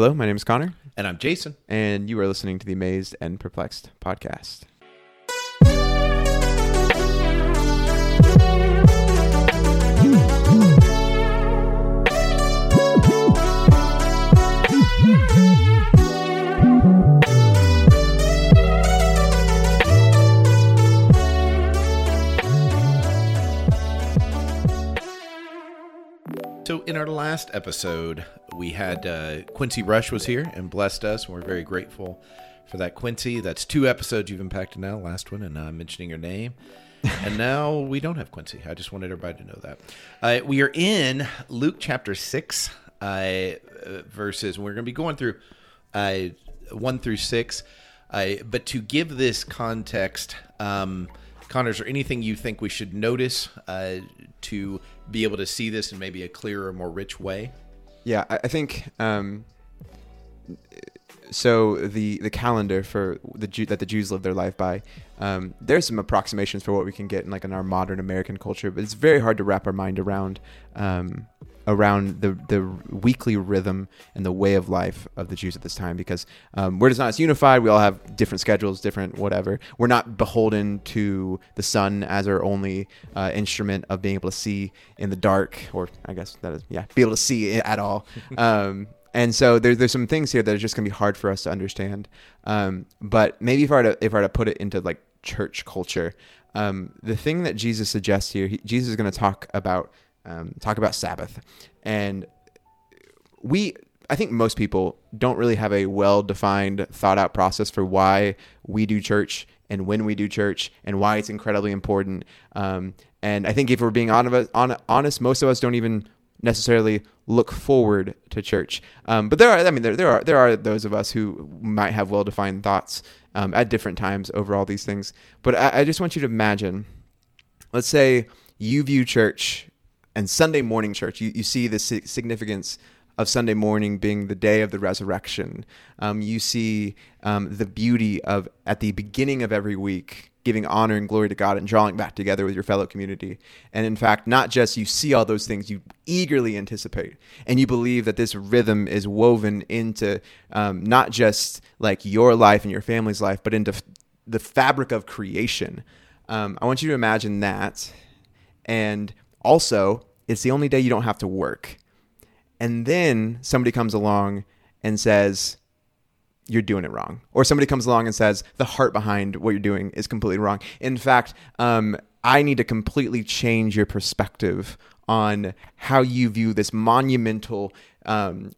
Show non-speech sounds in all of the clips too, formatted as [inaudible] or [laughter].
Hello, my name is Connor, And I'm Jason. and you are listening to the Amazed and Perplexed podcast. So, in our last episode, we had uh, Quincy Rush was here and blessed us. And we're very grateful for that, Quincy. That's two episodes you've impacted now. Last one, and I'm mentioning your name. [laughs] and now we don't have Quincy. I just wanted everybody to know that. Uh, we are in Luke chapter 6, uh, uh, verses, and we're going to be going through uh, 1 through 6. Uh, but to give this context, um, Connor, is there anything you think we should notice uh, to be able to see this in maybe a clearer, more rich way? Yeah, I, I think um, so. The the calendar for the Jew, that the Jews live their life by. Um, there's some approximations for what we can get in like in our modern American culture, but it's very hard to wrap our mind around um, around the the weekly rhythm and the way of life of the Jews at this time because um, we're just not as unified. We all have different schedules, different whatever. We're not beholden to the sun as our only uh, instrument of being able to see in the dark, or I guess that is yeah, be able to see at all. [laughs] Um, and so there, there's some things here that are just gonna be hard for us to understand. Um, but maybe if I were to if I were to put it into like church culture, um, the thing that Jesus suggests here, he, Jesus is going to talk about um, talk about Sabbath, and we I think most people don't really have a well defined, thought out process for why we do church and when we do church and why it's incredibly important. Um, and I think if we're being honest, most of us don't even necessarily look forward to church. Um, but there are, I mean, there, there are there are those of us who might have well defined thoughts um, at different times over all these things. But I, I just want you to imagine, let's say you view church and Sunday morning church. You you see the significance of Sunday morning being the day of the resurrection. Um, you see um, the beauty of at the beginning of every week giving honor and glory to God and drawing back together with your fellow community. And in fact, not just you see all those things, you eagerly anticipate and you believe that this rhythm is woven into um, not just like your life and your family's life, but into f- the fabric of creation. Um, I want you to imagine that. And also, it's the only day you don't have to work. And then somebody comes along and says, you're doing it wrong. Or somebody comes along and says, the heart behind what you're doing is completely wrong. In fact, um, I need to completely change your perspective on how you view this monumental, um,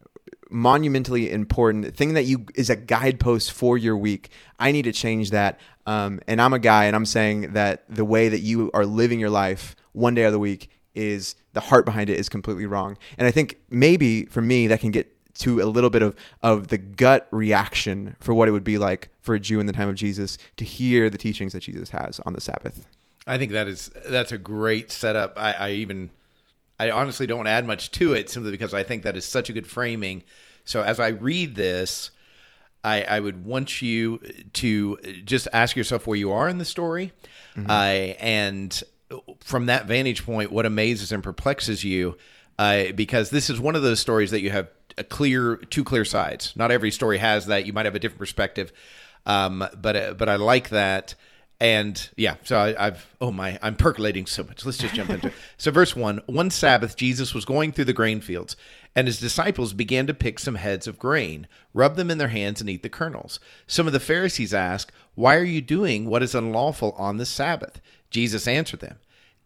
monumentally important thing that you is a guidepost for your week. I need to change that. Um, and I'm a guy, and I'm saying that the way that you are living your life one day of the week is the heart behind it is completely wrong. And I think maybe for me that can get to a little bit of, of the gut reaction for what it would be like for a Jew in the time of Jesus to hear the teachings that Jesus has on the Sabbath. I think that is that's a great setup. I, I even I honestly don't add much to it simply because I think that is such a good framing. So as I read this, I, I would want you to just ask yourself where you are in the story, mm-hmm. uh, and from that vantage point, what amazes and perplexes you, uh, because this is one of those stories that you have a clear, two clear sides. Not every story has that. You might have a different perspective, um, but uh, but I like that. And yeah, so I, have oh my, I'm percolating so much. Let's just jump into it. So verse one: One Sabbath, Jesus was going through the grain fields, and his disciples began to pick some heads of grain, rub them in their hands, and eat the kernels. Some of the Pharisees asked, "Why are you doing what is unlawful on the Sabbath?" Jesus answered them,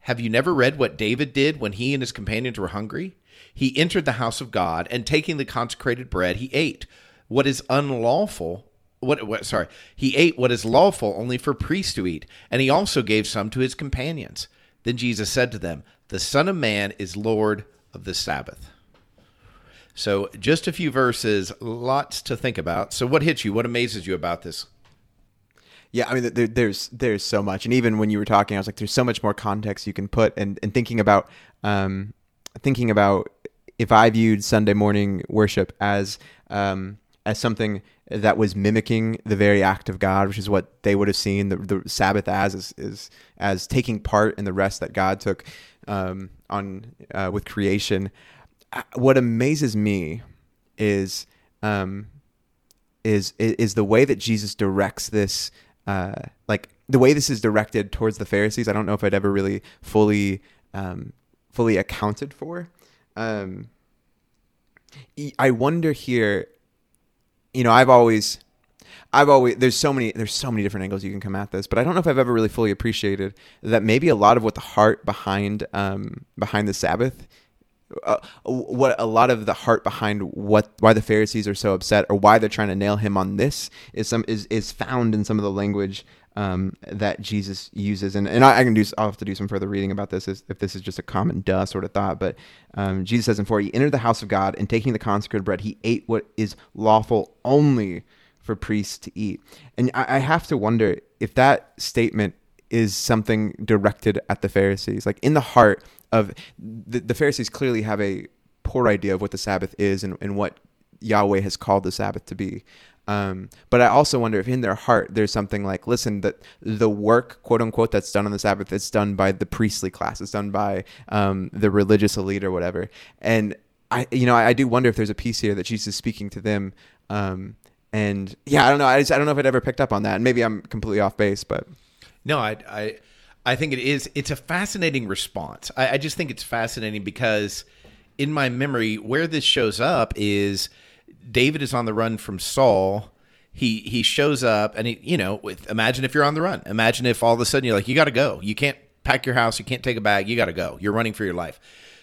Have you never read what David did when he and his companions were hungry? He entered the house of God, and taking the consecrated bread, he ate. What is unlawful what, what, sorry. He ate what is lawful only for priests to eat and he also gave some to his companions. Then jesus said to them the son of man is lord of the sabbath. So just a few verses lots to think about. So what hits you? What amazes you about this? Yeah, I mean, there, there's there's so much, and even when you were talking, I was like, there's so much more context you can put, and and thinking about um, thinking about if I viewed Sunday morning worship as um, as something that was mimicking the very act of God, which is what they would have seen the, the Sabbath as is, is as taking part in the rest that God took um, on uh, with creation. Uh, what amazes me is um, is is the way that Jesus directs this, uh, like the way this is directed towards the Pharisees. I don't know if I'd ever really fully um, fully accounted for. Um, I wonder here. You know, I've always I've always there's so many there's so many different angles you can come at this, but I don't know if I've ever really fully appreciated that maybe a lot of what the heart behind um, behind the Sabbath, uh, what a lot of the heart behind what why the Pharisees are so upset or why they're trying to nail him on this is some is is found in some of the language um, that Jesus uses, and and I, I, can do I'll have to do some further reading about this if this is just a common duh sort of thought, but um, Jesus says in four, he entered the house of God and taking the consecrated bread, he ate what is lawful only for priests to eat. And I, I have to wonder if that statement is something directed at the Pharisees. Like in the heart of the, the Pharisees clearly have a poor idea of what the Sabbath is and, and what Yahweh has called the Sabbath to be. Um, but I also wonder if in their heart there's something like, listen, that the work, quote unquote, that's done on the Sabbath, it's done by the priestly class, it's done by um, the religious elite or whatever. And I, you know, I, I, do wonder if there's a piece here that Jesus is speaking to them um, and yeah, I don't know. I, just, I don't know if I'd ever picked up on that. And maybe I'm completely off base, but no, I I I think it is. It's a fascinating response. I, I just think it's fascinating because in my memory, where this shows up is David is on the run from Saul. He he shows up and he you know with imagine if you're on the run. Imagine if all of a sudden you're like you got to go. You can't pack your house. You can't take a bag. You got to go. You're running for your life.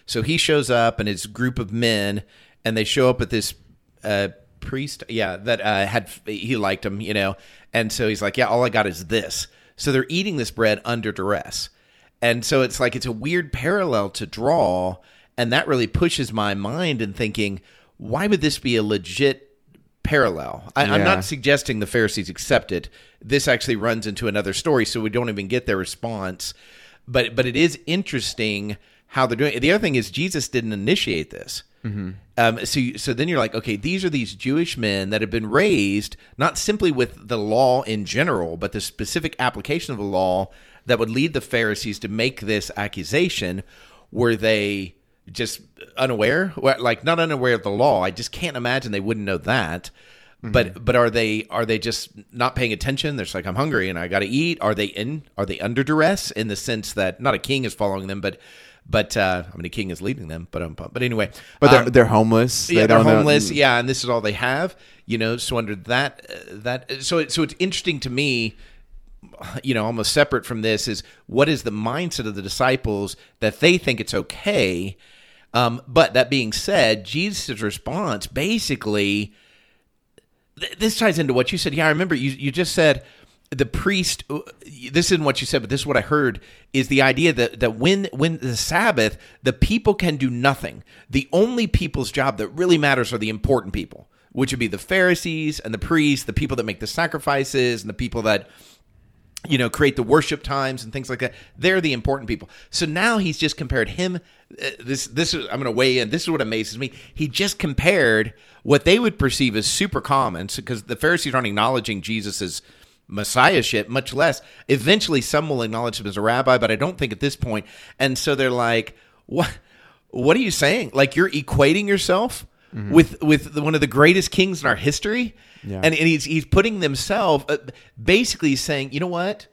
So he shows up and his group of men, and they show up at this uh, priest, yeah, that uh, had he liked him, you know, and so he's like, yeah, all I got is this. So they're eating this bread under duress, and so it's like it's a weird parallel to draw, and that really pushes my mind in thinking, why would this be a legit parallel? I, am not suggesting the Pharisees accept it. This actually runs into another story, so we don't even get their response. But but it is interesting how they're doing. It. The other thing is Jesus didn't initiate this. Mm-hmm. Um, so, you, so then you're like, okay, these are these Jewish men that have been raised not simply with the law in general, but the specific application of the law that would lead the Pharisees to make this accusation. Were they just unaware, like not unaware of the law? I just can't imagine they wouldn't know that. Mm-hmm. But but are they are they just not paying attention? They're just like I'm hungry and I got to eat. Are they in? Are they under duress in the sense that not a king is following them, but but uh, I mean, the king is leading them. But um, but anyway, but they're, um, they're homeless. Yeah, they are homeless. Know. Yeah, and this is all they have. You know, so under that uh, that so it, so it's interesting to me. [sighs] You know, almost separate from this is what is the mindset of the disciples that they think it's okay. Um, but that being said, Jesus' response basically th- this ties into what you said. Yeah, I remember you you just said the priest uh, this isn't what you said but this is what i heard is the idea that, that when when the sabbath the people can do nothing the only people's job that really matters are the important people which would be the pharisees and the priests the people that make the sacrifices and the people that you know create the worship times and things like that they're the important people so now he's just compared him uh, this this is i'm going to weigh in this is what amazes me he just compared what they would perceive as super common because the pharisees aren't acknowledging jesus as messiahship, much less eventually some will acknowledge him as a rabbi, but I don't think at this point. And so they're like, what? What are you saying? Like you're equating yourself mm-hmm. with with one of the greatest kings in our history, yeah. and, and he's he's putting themselves uh, basically saying, you know what,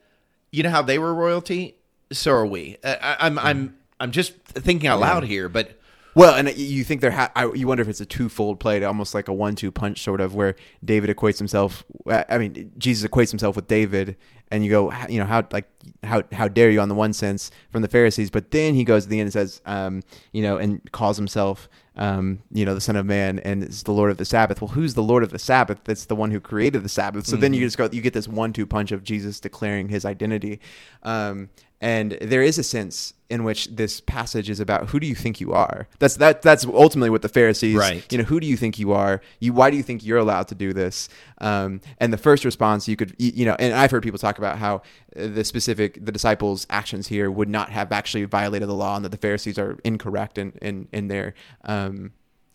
you know how they were royalty, so are we. Uh, I, am I'm, I'm I'm just thinking out loud here, but well, and you think there, ha- I, you wonder if it's a twofold play, almost like a one-two punch, sort of, where David equates himself. I mean, Jesus equates himself with David, and you go, you know, how like how how dare you on the one sense from the Pharisees, but then he goes to the end and says, um, you know, and calls himself, um, you know, the Son of Man, and is the Lord of the Sabbath. Well, who's the Lord of the Sabbath? That's the one who created the Sabbath. So mm-hmm. then you just go, you get this one-two punch of Jesus declaring his identity. Um, and there is a sense in which this passage is about who do you think you are? That's that that's ultimately what the pharisees right. you know who do you think you are? You why do you think you're allowed to do this? Um, and the first response you could you know and i've heard people talk about how the specific the disciples actions here would not have actually violated the law and that the pharisees are incorrect in in, in their um,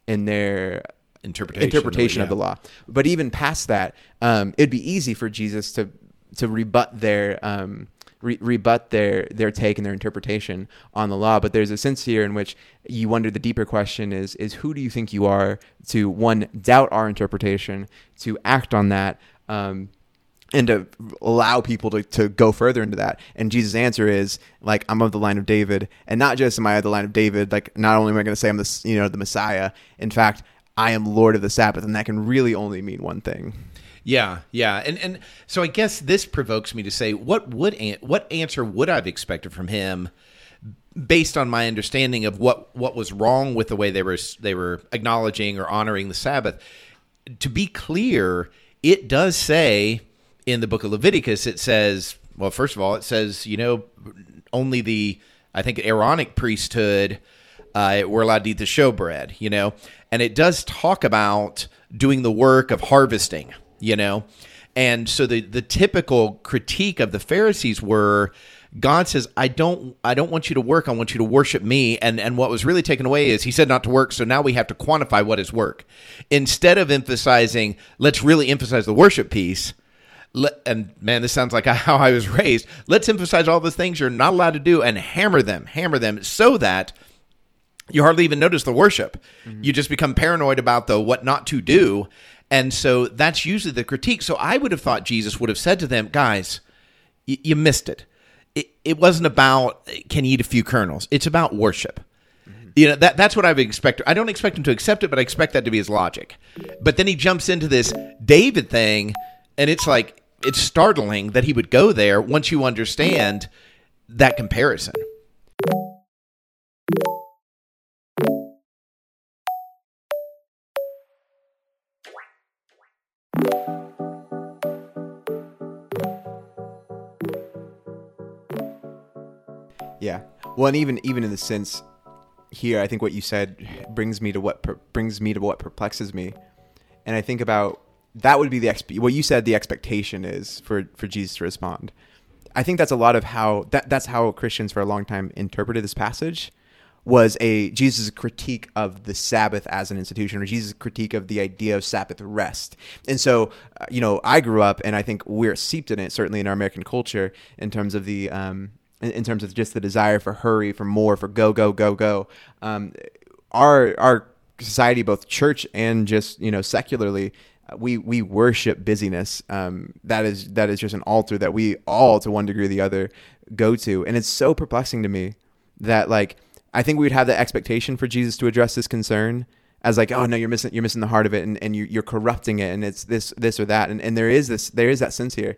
in their interpretation, interpretation of the, law. But even past that, um, it'd be easy for Jesus to to rebut their um, re- rebut their their take and their interpretation on the law. But there's a sense here in which you wonder the deeper question is is who do you think you are to one doubt our interpretation, to act on that. Um, and to allow people to, to go further into that. And Jesus' answer is like, I'm of the line of David, and not just am I of the line of David. Like, not only am I going to say I'm the you know the Messiah. In fact, I am Lord of the Sabbath, and that can really only mean one thing. Yeah, yeah, and and so I guess this provokes me to say, what would what answer would I've expected from him, based on my understanding of what what was wrong with the way they were they were acknowledging or honoring the Sabbath. To be clear, it does say in the book of Leviticus, it says, well, first of all, it says, you know, only the I think Aaronic priesthood uh, we're allowed to eat the showbread, you know, and it does talk about doing the work of harvesting, you know, and so the the typical critique of the Pharisees were. God says, "I don't, I don't want you to work. I want you to worship me." And and what was really taken away is He said not to work. So now we have to quantify what is work, instead of emphasizing. Let's really emphasize the worship piece. Let, and man, this sounds like [laughs] how I was raised. Let's emphasize all the things you're not allowed to do and hammer them, hammer them, so that you hardly even notice the worship. Mm-hmm. You just become paranoid about the what not to do. And so that's usually the critique. So I would have thought Jesus would have said to them, guys, y- you missed it. it. It wasn't about can you eat a few kernels. It's about worship. Mm-hmm. You know that that's what I would expect. I don't expect him to accept it, but I expect that to be his logic. But then he jumps into this David thing, and it's like it's startling that he would go there once you understand that comparison. Yeah. Well, and even even in the sense here, I think what you said brings me to what per, brings me to what perplexes me, and I think about that would be the exp- what you said the expectation is for for Jesus to respond. I think that's a lot of how that that's how Christians for a long time interpreted this passage was a Jesus' critique of the Sabbath as an institution, or Jesus' critique of the idea of Sabbath rest. And so, uh, you know, I grew up, and I think we're seeped in it, certainly in our American culture, in terms of the um, in, in terms of just the desire for hurry, for more, for go, go, go, go. Um, our our society, both church and just you know secularly, we we worship busyness. Um, that is that is just an altar that we all, to one degree or the other, go to, and it's so perplexing to me that like I think we'd have the expectation for Jesus to address this concern as like, oh no, you're missing you're missing the heart of it, and, and you, you're corrupting it, and it's this this or that, and and there is this there is that sense here.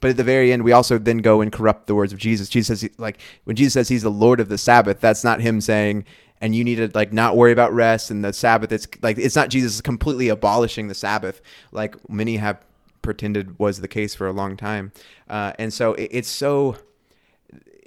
But at the very end, we also then go and corrupt the words of Jesus. Jesus says, like, when Jesus says he's the Lord of the Sabbath, that's not him saying, and you need to like not worry about rest and the Sabbath. It's like it's not Jesus completely abolishing the Sabbath, like many have pretended was the case for a long time. Uh, and so it, it's so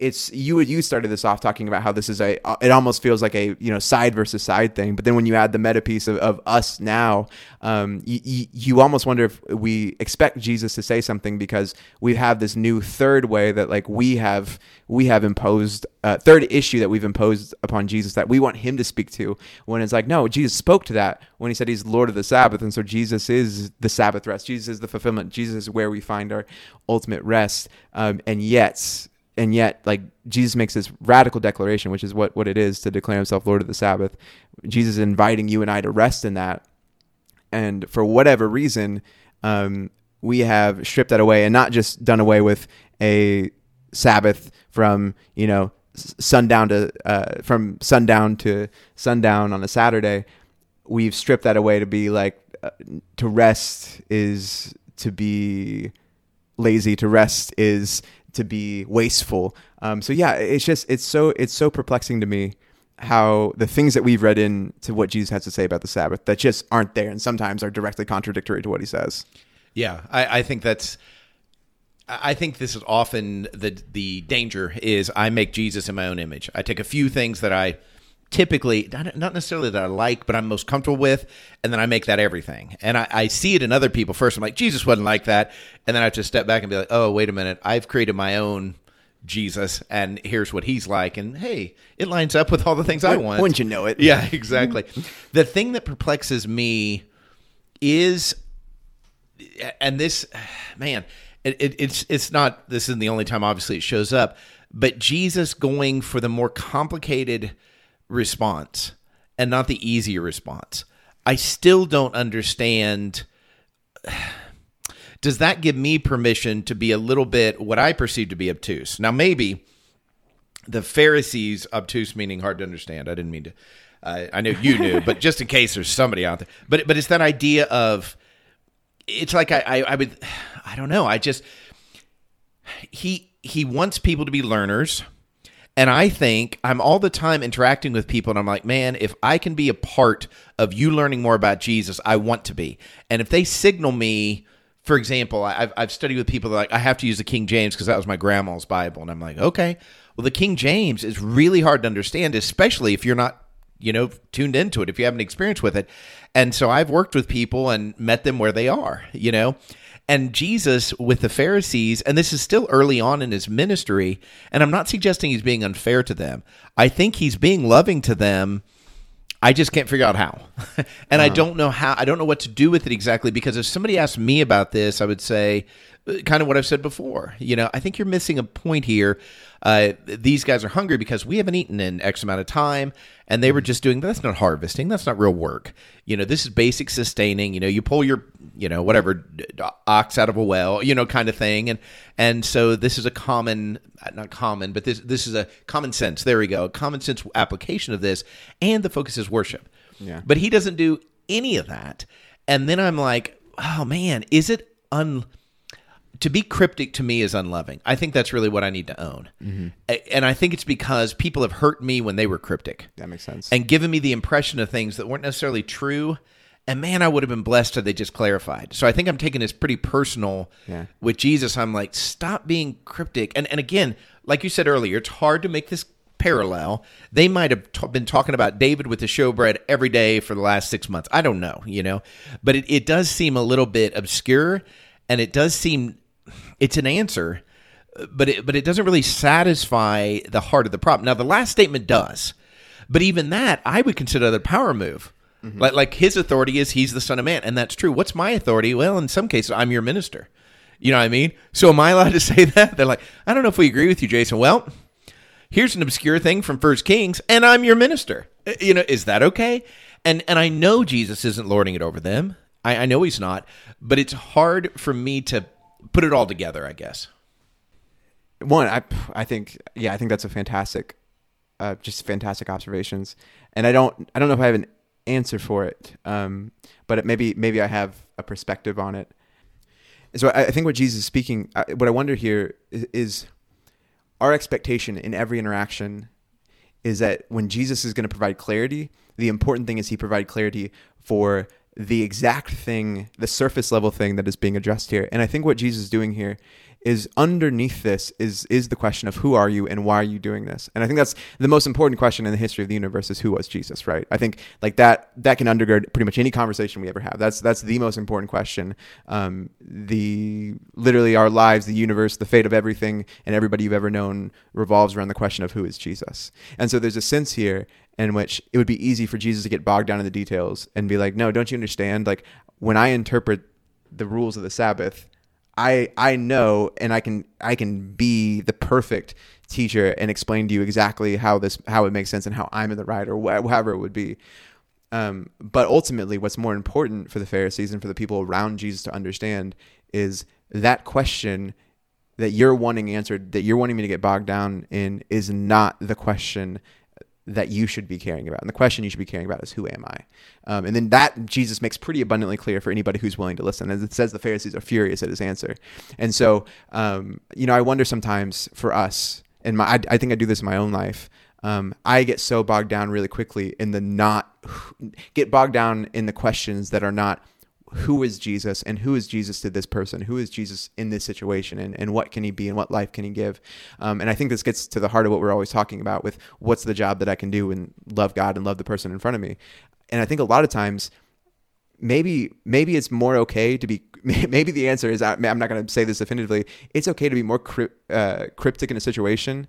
it's you you started this off talking about how this is a it almost feels like a you know side versus side thing but then when you add the meta piece of, of us now um, you, you almost wonder if we expect jesus to say something because we have this new third way that like we have we have imposed uh, third issue that we've imposed upon jesus that we want him to speak to when it's like no jesus spoke to that when he said he's lord of the sabbath. And so jesus is the sabbath rest. Jesus is the fulfillment. Jesus is where we find our ultimate rest. Um, and yet and yet like jesus makes this radical declaration which is what what it is to declare himself lord of the sabbath. Jesus is inviting you and i to rest in that. And for whatever reason um, we have stripped that away and not just done away with a sabbath from you know sundown to uh, from sundown to sundown on a saturday. We've stripped that away to be like uh, to rest is to be lazy to rest is to be wasteful. Um, so yeah, it's just it's so it's so perplexing to me how the things that we've read into what Jesus has to say about the Sabbath that just aren't there and sometimes are directly contradictory to what he says. Yeah, I, I think that's. I think this is often the the danger is I make Jesus in my own image. I take a few things that I typically not necessarily that I like, but I'm most comfortable with, and then I make that everything. And I, I, see it in other people first. I'm like, Jesus wasn't like that, and then I have to step back and be like, oh, wait a minute, I've created my own Jesus, and here's what he's like, and hey, it lines up with all the things I want. Wouldn't you know it? Yeah, [laughs] exactly. the thing that perplexes me is, and this, man, it, it, it's it's not. This isn't the only time. Obviously, it shows up, but Jesus going for the more complicated response and not the easier response. I still don't understand. [sighs] Does that give me permission to be a little bit what I perceive to be obtuse? Now, maybe the Pharisees obtuse meaning hard to understand. I didn't mean to. I know you knew, but just in case there's somebody out there. But but it's that idea of it's like I, I I would [sighs] I don't know. I just he he wants people to be learners. And I think I'm all the time interacting with people, and I'm like, man, if I can be a part of you learning more about Jesus, I want to be. And if they signal me, for example, I've, I've studied with people that like, I have to use the King James because that was my grandma's Bible. And I'm like, okay, well, the King James is really hard to understand, especially if you're not, you know, tuned into it, if you haven't experienced with it. And so I've worked with people and met them where they are, you know. And Jesus with the Pharisees, and this is still early on in his ministry, and I'm not suggesting he's being unfair to them. I think he's being loving to them. I just can't figure out how. [laughs] and I uh-huh. don't know how, I don't know what to do with it exactly because if somebody asked me about this, I would say, kind of what I've said before. You know, I think you're missing a point here. Uh, these guys are hungry because we haven't eaten in X amount of time, and they were just doing that's not harvesting, that's not real work. You know, this is basic sustaining. You know, you pull your you know whatever ox out of a well, you know, kind of thing, and and so this is a common, not common, but this this is a common sense. There we go, a common sense application of this, and the focus is worship. Yeah. But he doesn't do any of that, and then I'm like, oh man, is it un to be cryptic to me is unloving. I think that's really what I need to own. Mm-hmm. A- And I think it's because people have hurt me when they were cryptic That makes sense. and given me the impression of things that weren't necessarily true. And man, I would have been blessed had they just clarified. So I think I'm taking this pretty personal Yeah. with Jesus. I'm like, stop being cryptic. And and again, like you said earlier, it's hard to make this parallel. They might have t- been talking about David with the showbread every day for the last six months. I don't know, you know, but it, it does seem a little bit obscure, and it does seem it's an answer, but it but it doesn't really satisfy the heart of the problem. Now the last statement does, but even that I would consider the power move. Like like his authority is he's the son of man, and that's true. What's my authority? Well, in some cases, I'm your minister. You know what I mean? So am I allowed to [laughs] say that? They're like, I don't know if we agree with you, Jason. Well, here's an obscure thing from First Kings, and I'm your minister. Uh, You know, is that okay? And and I know Jesus isn't lording it over them. I, I know he's not, but it's hard for me to put it all together. I guess. one i i think yeah i think that's a fantastic uh just fantastic observations and i don't i don't know if i have an answer for it um but it, maybe maybe i have a perspective on it so i, I think what jesus is speaking I, what i wonder here is, is our expectation in every interaction is that when jesus is going to provide clarity the important thing is he provide clarity for the exact thing the surface level thing that is being addressed here. And i think what jesus is doing here is underneath this is is the question of who are you and why are you doing this? And i think that's the most important question in the history of the universe is who was jesus right? I think like that that can undergird pretty much any conversation we ever have. That's that's the most important question. Um the literally our lives the universe the fate of everything and everybody you've ever known revolves around the question of who is jesus. And so there's a sense here in which it would be easy for jesus to get bogged down in the details and be like no don't you understand? Like when i interpret the rules of the sabbath I I know and I can I can be the perfect teacher and explain to you exactly how this how it makes sense and how I'm in the right or wh- however it would be. Um, but ultimately, what's more important for the Pharisees and for the people around Jesus to understand is that question that you're wanting answered, that you're wanting me to get bogged down in, is not the question that you should be caring about. And the question you should be caring about is who am I? Um, and then that Jesus makes pretty abundantly clear for anybody who's willing to listen. As it says, the Pharisees are furious at his answer. And so, um, you know, I wonder sometimes for us, and my, I, I think I do this in my own life. Um, I get so bogged down really quickly in the not, get bogged down in the questions that are not who is Jesus and who is Jesus to this person? Who is Jesus in this situation and, and what can he be and what life can he give? Um, and I think this gets to the heart of what we're always talking about with what's the job that I can do and love God and love the person in front of me. And I think a lot of times, maybe maybe it's more okay to be [laughs] maybe the answer is I'm not going to say this definitively. It's okay to be more uh, cryptic in a situation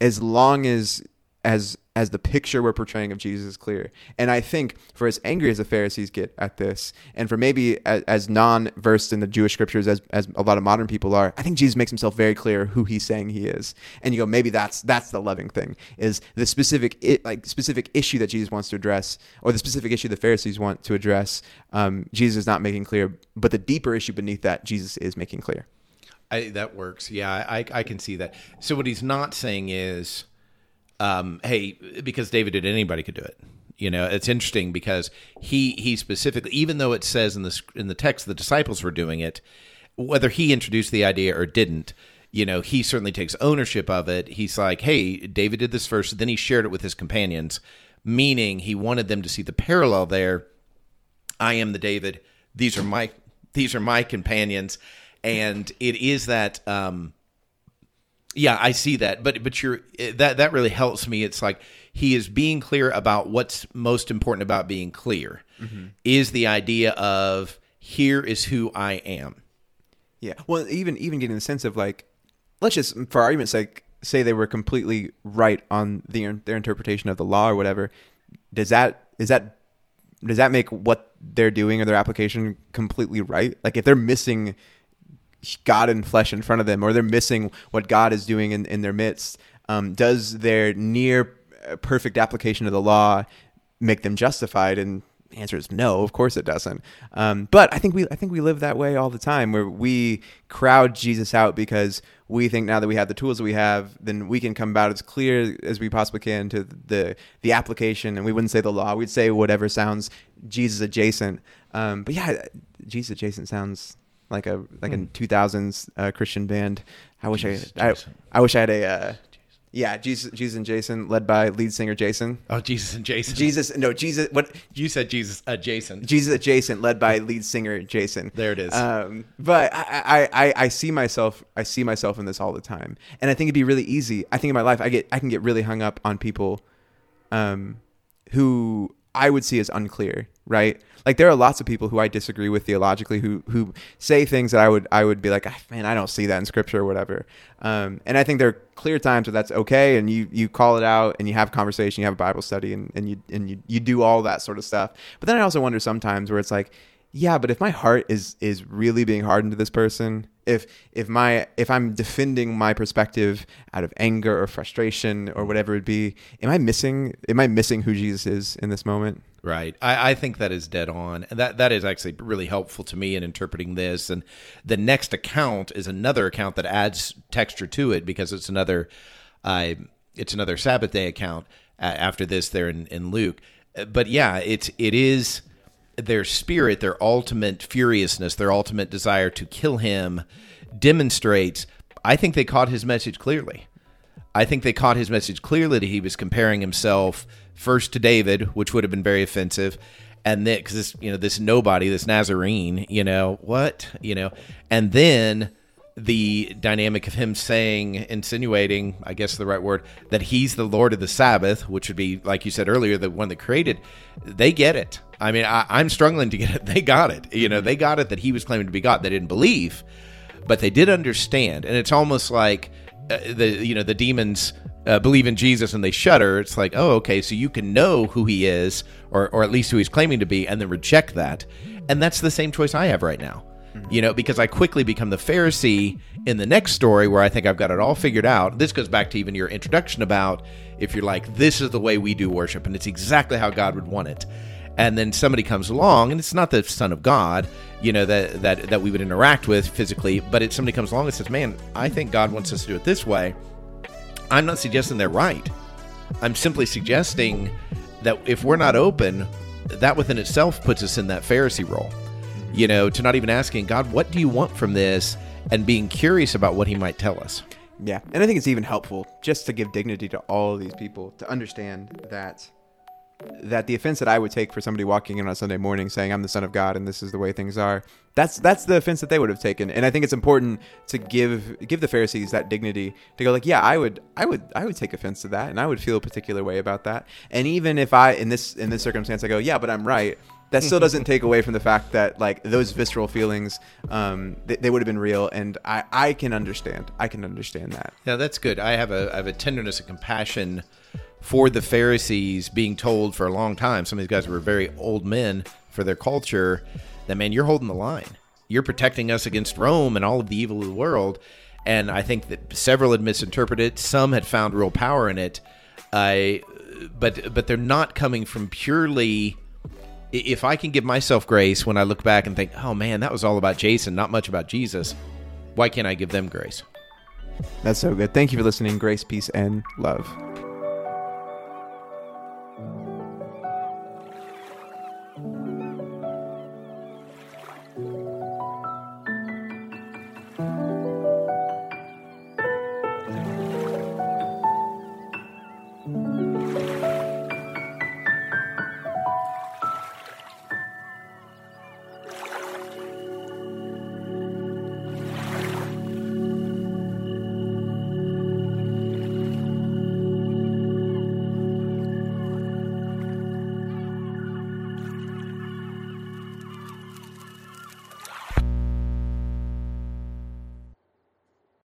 as long as as as the picture we're portraying of Jesus is clear. And I think for as angry as the Pharisees get at this, and for maybe as, as non versed in the Jewish scriptures as, as a lot of modern people are, I think Jesus makes himself very clear who he's saying he is. And you go, maybe that's that's the loving thing is the specific it, like specific issue that Jesus wants to address, or the specific issue the Pharisees want to address. Um, Jesus is not making clear, but the deeper issue beneath that, Jesus is making clear. I, that works. Yeah, I, I can see that. So what he's not saying is um, hey, because David did, anybody could do it. You know, it's interesting because he he specifically, even though it says in the in the text the disciples were doing it, whether he introduced the idea or didn't, you know, he certainly takes ownership of it. He's like, hey, David did this first, then he shared it with his companions, meaning he wanted them to see the parallel there. I am the David. These are my these are my companions, and it is that. Um, yeah, I see that, but but you're that that really helps me. It's like he is being clear about what's most important about being clear mm-hmm. is the idea of here is who I am. Yeah. Well, even even getting the sense of like, let's just for argument's sake say they were completely right on the, their interpretation of the law or whatever. Does that is that does that make what they're doing or their application completely right? Like if they're missing God in flesh in front of them, or they're missing what God is doing in, in their midst? Um, does their near uh, perfect application of the law make them justified? And the answer is no. Of course it doesn't. Um, but I think we I think we live that way all the time, where we crowd Jesus out because we think now that we have the tools that we have, then we can come about as clear as we possibly can to the the application. And we wouldn't say the law; we'd say whatever sounds Jesus adjacent. Um, but yeah, Jesus adjacent sounds like a like hmm. a 2000s uh, Christian band. I wish Jesus, I, I, I wish I had a uh, yeah Jesus Jesus and Jason led by lead singer Jason. Oh Jesus and Jason. Jesus no Jesus what you said Jesus uh, Jason. Jesus adjacent led by lead singer Jason. There it is. Um, but I, I, I I see myself I see myself in this all the time, and I think it'd be really easy. I think in my life I get I can get really hung up on people, um, who I would see as unclear, right? Like there are lots of people who I disagree with theologically who who say things that I would I would be like, ah, man, I don't see that in scripture or whatever. Um, and I think there are clear times where that's okay, and you you call it out and you have conversation, you have a Bible study, and, and you and you you do all that sort of stuff. But then I also wonder sometimes where it's like, yeah, but if my heart is is really being hardened to this person, if if my if I'm defending my perspective out of anger or frustration or whatever it be, am I missing am I missing who Jesus is in this moment? Right. I, I think that is dead on. And that, that is actually really helpful to me in interpreting this. And the next account is another account that adds texture to it because it's another uh, it's another Sabbath day account after this there in, in Luke. But yeah, it's it is their spirit, their ultimate furiousness, their ultimate desire to kill him demonstrates I think they caught his message clearly. I think they caught his message clearly that he was comparing himself first to David, which would have been very offensive, and then because this you know this nobody, this Nazarene, you know what, you know, and then the dynamic of him saying, insinuating, I guess the right word, that he's the Lord of the Sabbath, which would be, like you said earlier, the one that created, they get it. I mean, I, am struggling to get it. [laughs] They got it. You know, they got it that he was claiming to be God. They didn't believe, but they did understand. And it's almost like uh, the, you know, the demons uh, believe in Jesus and they shudder, it's like, oh, okay, so you can know who he is, or, or at least who he's claiming to be, and then reject that. And that's the same choice I have right now. Mm-hmm. You know, because I quickly become the Pharisee in the next story where I think I've got it all figured out. This goes back to even your introduction about if you're like, this is the way we do worship, and it's exactly how God would want it. And then somebody comes along, and it's not the Son of God, you know, that, that, that we would interact with physically, but it's somebody comes along and says, man, I think God wants us to do it this way I'm not suggesting they're right. I'm simply suggesting that if we're not open, that within itself puts us in that Pharisee role. You know, to not even asking God, what do you want from this? And being curious about what he might tell us. Yeah. And I think it's even helpful just to give dignity to all of these people to understand that that the offense that I would take for somebody walking in on a Sunday morning saying I'm the son of God and this is the way things are, that's that's the offense that they would have taken. And I think it's important to give give the Pharisees that dignity to go like, yeah, I would I would I would take offense to that and I would feel a particular way about that. And even if I in this in this circumstance I go, yeah, but I'm right. That still doesn't take away from the fact that like those visceral feelings, um, they, they would have been real, and I, I can understand. I can understand that. Yeah, that's good. I have a I have a tenderness and compassion for the Pharisees being told for a long time, some of these guys were very old men for their culture, that man, you're holding the line. You're protecting us against Rome and all of the evil of the world. And I think that several had misinterpreted it. Some had found real power in it. I, but but they're not coming from purely. If I can give myself grace when I look back and think, oh man, that was all about Jason, not much about Jesus. Why can't I give them grace? That's so good. Thank you for listening. Grace, peace, and love.